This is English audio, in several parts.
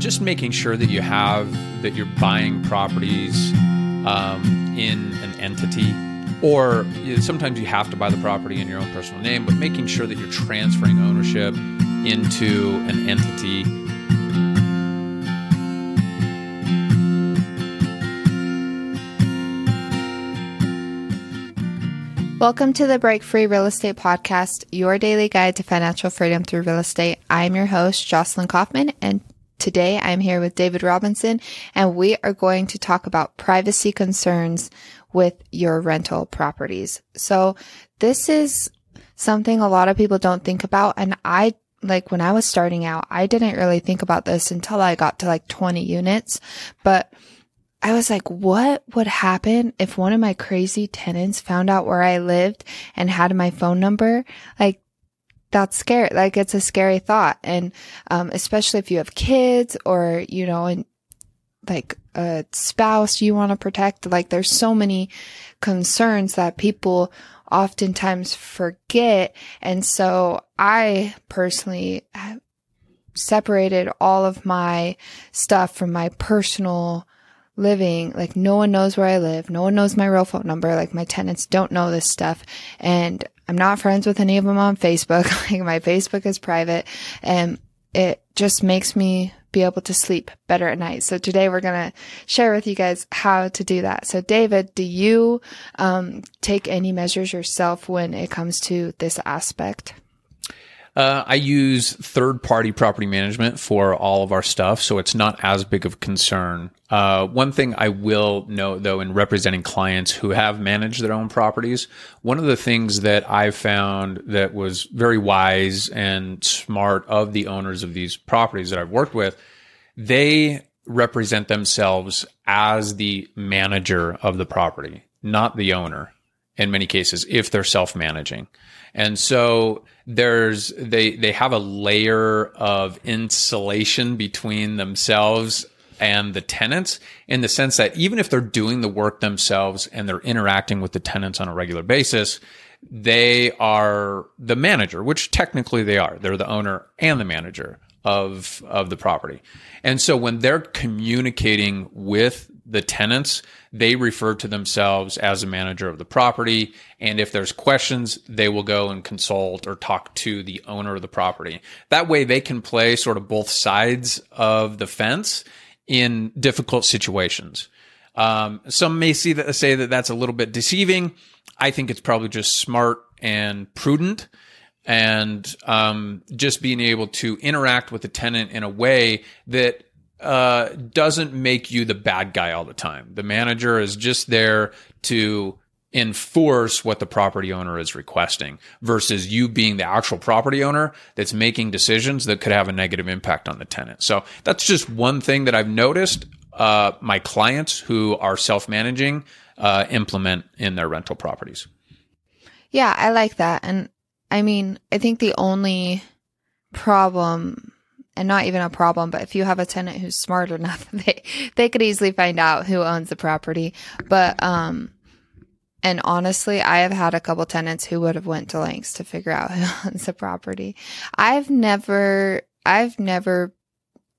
just making sure that you have that you're buying properties um, in an entity or you know, sometimes you have to buy the property in your own personal name but making sure that you're transferring ownership into an entity Welcome to the Break Free Real Estate Podcast, your daily guide to financial freedom through real estate. I'm your host, Jocelyn Kaufman, and today I'm here with David Robinson, and we are going to talk about privacy concerns with your rental properties. So this is something a lot of people don't think about, and I like when I was starting out, I didn't really think about this until I got to like 20 units, but I was like, what would happen if one of my crazy tenants found out where I lived and had my phone number? Like, that's scary. Like, it's a scary thought. And, um, especially if you have kids or, you know, and like a spouse you want to protect. Like, there's so many concerns that people oftentimes forget. And so I personally separated all of my stuff from my personal living like no one knows where I live. No one knows my real phone number. Like my tenants don't know this stuff. And I'm not friends with any of them on Facebook. like my Facebook is private and it just makes me be able to sleep better at night. So today we're going to share with you guys how to do that. So David, do you um, take any measures yourself when it comes to this aspect? Uh, I use third party property management for all of our stuff, so it's not as big of a concern. Uh, one thing I will note though, in representing clients who have managed their own properties, one of the things that I found that was very wise and smart of the owners of these properties that I've worked with, they represent themselves as the manager of the property, not the owner in many cases, if they're self managing. And so there's they they have a layer of insulation between themselves and the tenants in the sense that even if they're doing the work themselves and they're interacting with the tenants on a regular basis, they are the manager, which technically they are. They're the owner and the manager of of the property. And so when they're communicating with the tenants, they refer to themselves as a manager of the property. And if there's questions, they will go and consult or talk to the owner of the property. That way they can play sort of both sides of the fence in difficult situations. Um, some may see that, say that that's a little bit deceiving. I think it's probably just smart and prudent and um, just being able to interact with the tenant in a way that uh, doesn't make you the bad guy all the time. The manager is just there to enforce what the property owner is requesting versus you being the actual property owner that's making decisions that could have a negative impact on the tenant. So that's just one thing that I've noticed uh, my clients who are self managing uh, implement in their rental properties. Yeah, I like that. And I mean, I think the only problem and not even a problem, but if you have a tenant who's smart enough, they they could easily find out who owns the property. But um and honestly, I have had a couple tenants who would have went to lengths to figure out who owns the property. I've never I've never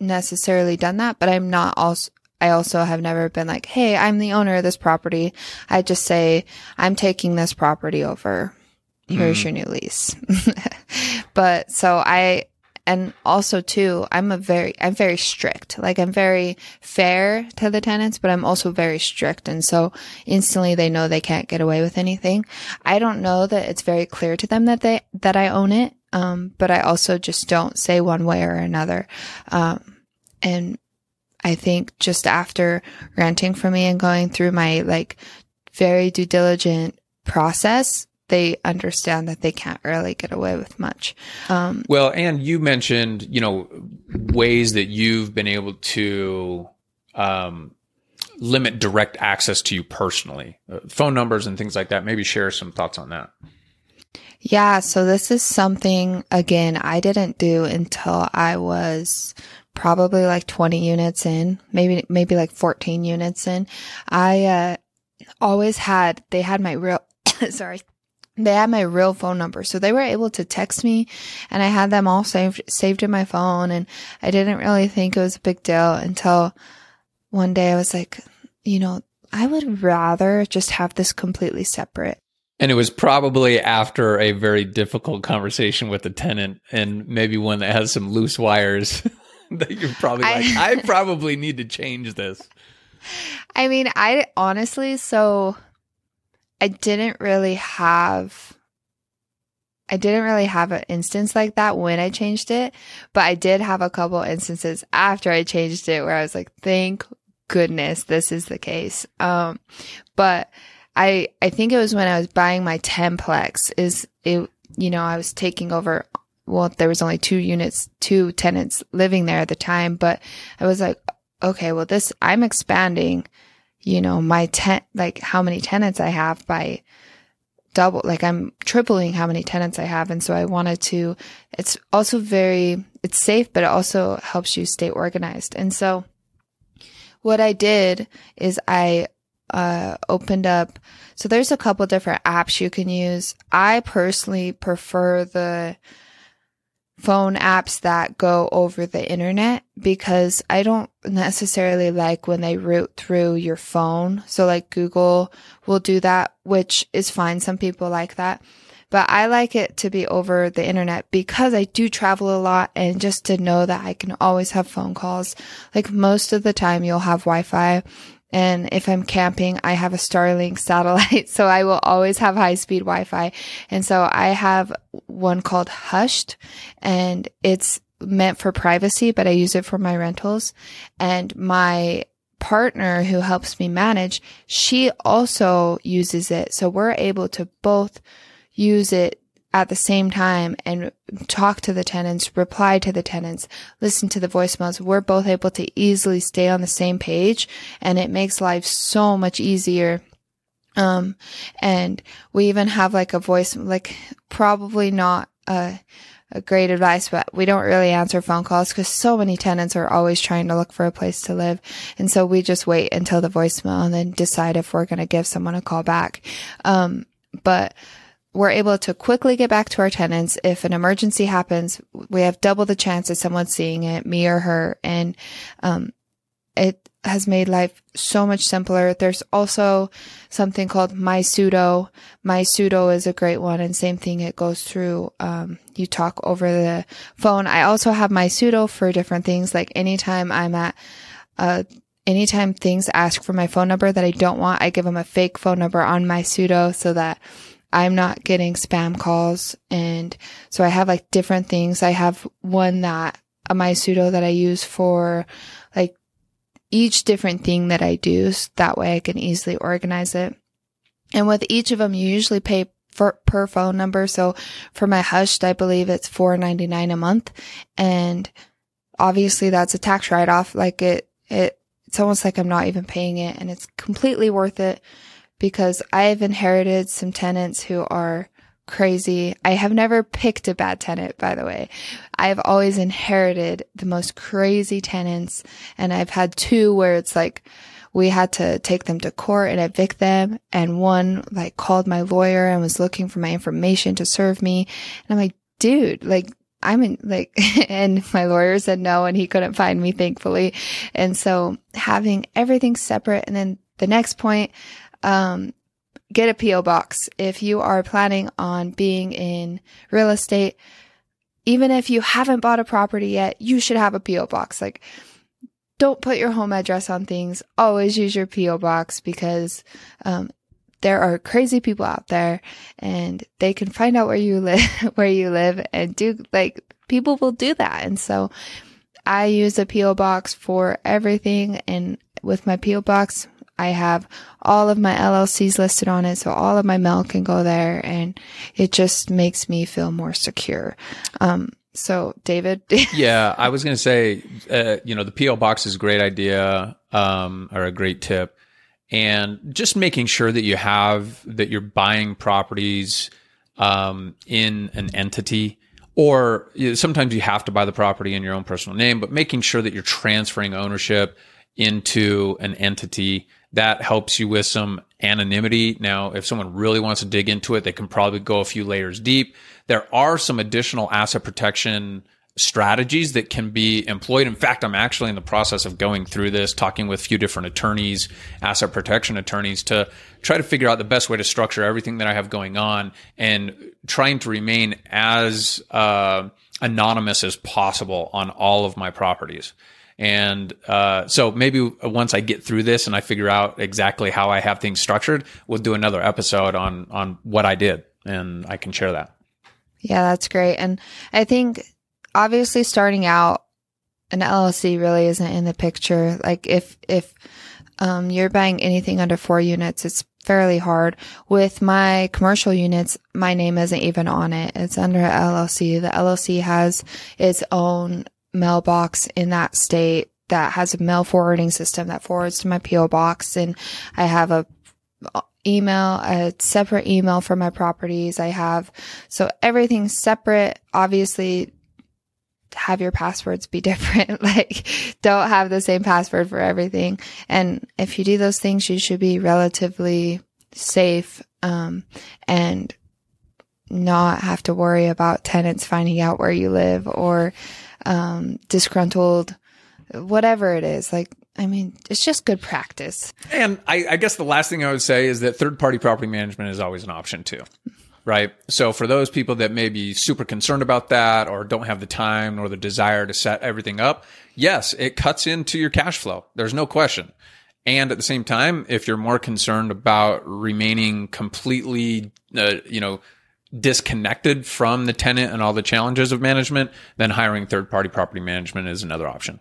necessarily done that, but I'm not also I also have never been like, "Hey, I'm the owner of this property." I just say, "I'm taking this property over here's mm. your new lease. but so I, and also too, I'm a very, I'm very strict. Like I'm very fair to the tenants, but I'm also very strict. And so instantly they know they can't get away with anything. I don't know that it's very clear to them that they, that I own it. Um, but I also just don't say one way or another. Um, and I think just after renting from me and going through my like very due diligent process, they understand that they can't really get away with much. Um, well, and you mentioned, you know, ways that you've been able to um, limit direct access to you personally, uh, phone numbers and things like that. Maybe share some thoughts on that. Yeah, so this is something again I didn't do until I was probably like 20 units in, maybe maybe like 14 units in. I uh, always had they had my real sorry they had my real phone number. So they were able to text me and I had them all saved, saved in my phone. And I didn't really think it was a big deal until one day I was like, you know, I would rather just have this completely separate. And it was probably after a very difficult conversation with the tenant and maybe one that has some loose wires that you're probably like, I, I probably need to change this. I mean, I honestly, so I didn't really have I didn't really have an instance like that when I changed it, but I did have a couple instances after I changed it where I was like, thank goodness this is the case. Um, but I, I think it was when I was buying my Tenplex is it, you know, I was taking over. Well, there was only two units, two tenants living there at the time, but I was like, okay, well, this, I'm expanding, you know, my tent, like how many tenants I have by double, like I'm tripling how many tenants I have. And so I wanted to, it's also very, it's safe, but it also helps you stay organized. And so what I did is I, uh, opened up. So there's a couple different apps you can use. I personally prefer the, phone apps that go over the internet because I don't necessarily like when they route through your phone. So like Google will do that, which is fine. Some people like that. But I like it to be over the internet because I do travel a lot and just to know that I can always have phone calls. Like most of the time you'll have Wi-Fi and if I'm camping, I have a Starlink satellite, so I will always have high speed Wi-Fi. And so I have one called Hushed and it's meant for privacy, but I use it for my rentals. And my partner who helps me manage, she also uses it. So we're able to both use it at the same time and talk to the tenants, reply to the tenants, listen to the voicemails, we're both able to easily stay on the same page and it makes life so much easier. Um, and we even have like a voice, like probably not a, a great advice, but we don't really answer phone calls because so many tenants are always trying to look for a place to live. And so we just wait until the voicemail and then decide if we're going to give someone a call back. Um, but we're able to quickly get back to our tenants. If an emergency happens, we have double the chance of someone seeing it, me or her. And, um, it has made life so much simpler. There's also something called MySudo. My Pseudo is a great one. And same thing. It goes through, um, you talk over the phone. I also have MySudo for different things. Like anytime I'm at, uh, anytime things ask for my phone number that I don't want, I give them a fake phone number on MySudo so that I'm not getting spam calls. And so I have like different things. I have one that uh, a pseudo that I use for like each different thing that I do. So that way I can easily organize it. And with each of them, you usually pay for, per phone number. So for my hushed, I believe it's four ninety nine a month. And obviously that's a tax write off. Like it, it, it's almost like I'm not even paying it and it's completely worth it because I've inherited some tenants who are crazy. I have never picked a bad tenant, by the way. I've always inherited the most crazy tenants and I've had two where it's like, we had to take them to court and evict them. And one like called my lawyer and was looking for my information to serve me. And I'm like, dude, like, I'm in like, and my lawyer said no, and he couldn't find me, thankfully. And so having everything separate. And then the next point, um, get a PO box if you are planning on being in real estate. Even if you haven't bought a property yet, you should have a PO box. Like, don't put your home address on things. Always use your PO box because um, there are crazy people out there, and they can find out where you live, where you live, and do like people will do that. And so, I use a PO box for everything, and with my PO box, I have all of my LLCs listed on it, so all of my mail can go there, and it just makes me feel more secure. Um, so, David. yeah, I was going to say, uh, you know, the PO box is a great idea um, or a great tip, and just making sure that you have that you're buying properties um, in an entity. Or you know, sometimes you have to buy the property in your own personal name, but making sure that you're transferring ownership into an entity That helps you with some anonymity. Now, if someone really wants to dig into it, they can probably go a few layers deep. There are some additional asset protection strategies that can be employed. In fact, I'm actually in the process of going through this, talking with a few different attorneys, asset protection attorneys, to try to figure out the best way to structure everything that I have going on and trying to remain as uh, anonymous as possible on all of my properties. And uh, so maybe once I get through this and I figure out exactly how I have things structured, we'll do another episode on on what I did, and I can share that. Yeah, that's great. And I think obviously starting out, an LLC really isn't in the picture. Like if if um, you're buying anything under four units, it's fairly hard. With my commercial units, my name isn't even on it. It's under an LLC. The LLC has its own mailbox in that state that has a mail forwarding system that forwards to my PO box and I have a email, a separate email for my properties. I have so everything's separate. Obviously have your passwords be different. like don't have the same password for everything. And if you do those things, you should be relatively safe um, and not have to worry about tenants finding out where you live or um, disgruntled, whatever it is. Like, I mean, it's just good practice. And I, I guess the last thing I would say is that third party property management is always an option too. Right. So for those people that may be super concerned about that or don't have the time nor the desire to set everything up, yes, it cuts into your cash flow. There's no question. And at the same time, if you're more concerned about remaining completely, uh, you know, disconnected from the tenant and all the challenges of management, then hiring third party property management is another option.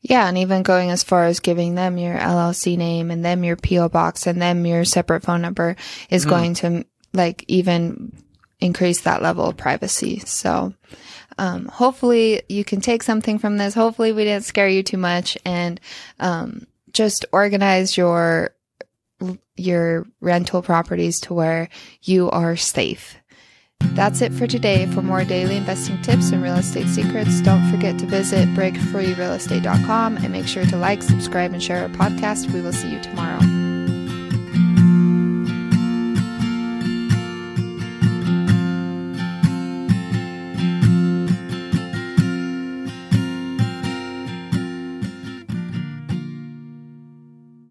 Yeah, and even going as far as giving them your LLC name and them your PO box and them your separate phone number is mm. going to like even increase that level of privacy. So, um, hopefully you can take something from this. Hopefully we didn't scare you too much and, um, just organize your, your rental properties to where you are safe. That's it for today. For more daily investing tips and real estate secrets, don't forget to visit breakfreerealestate.com and make sure to like, subscribe, and share our podcast. We will see you tomorrow.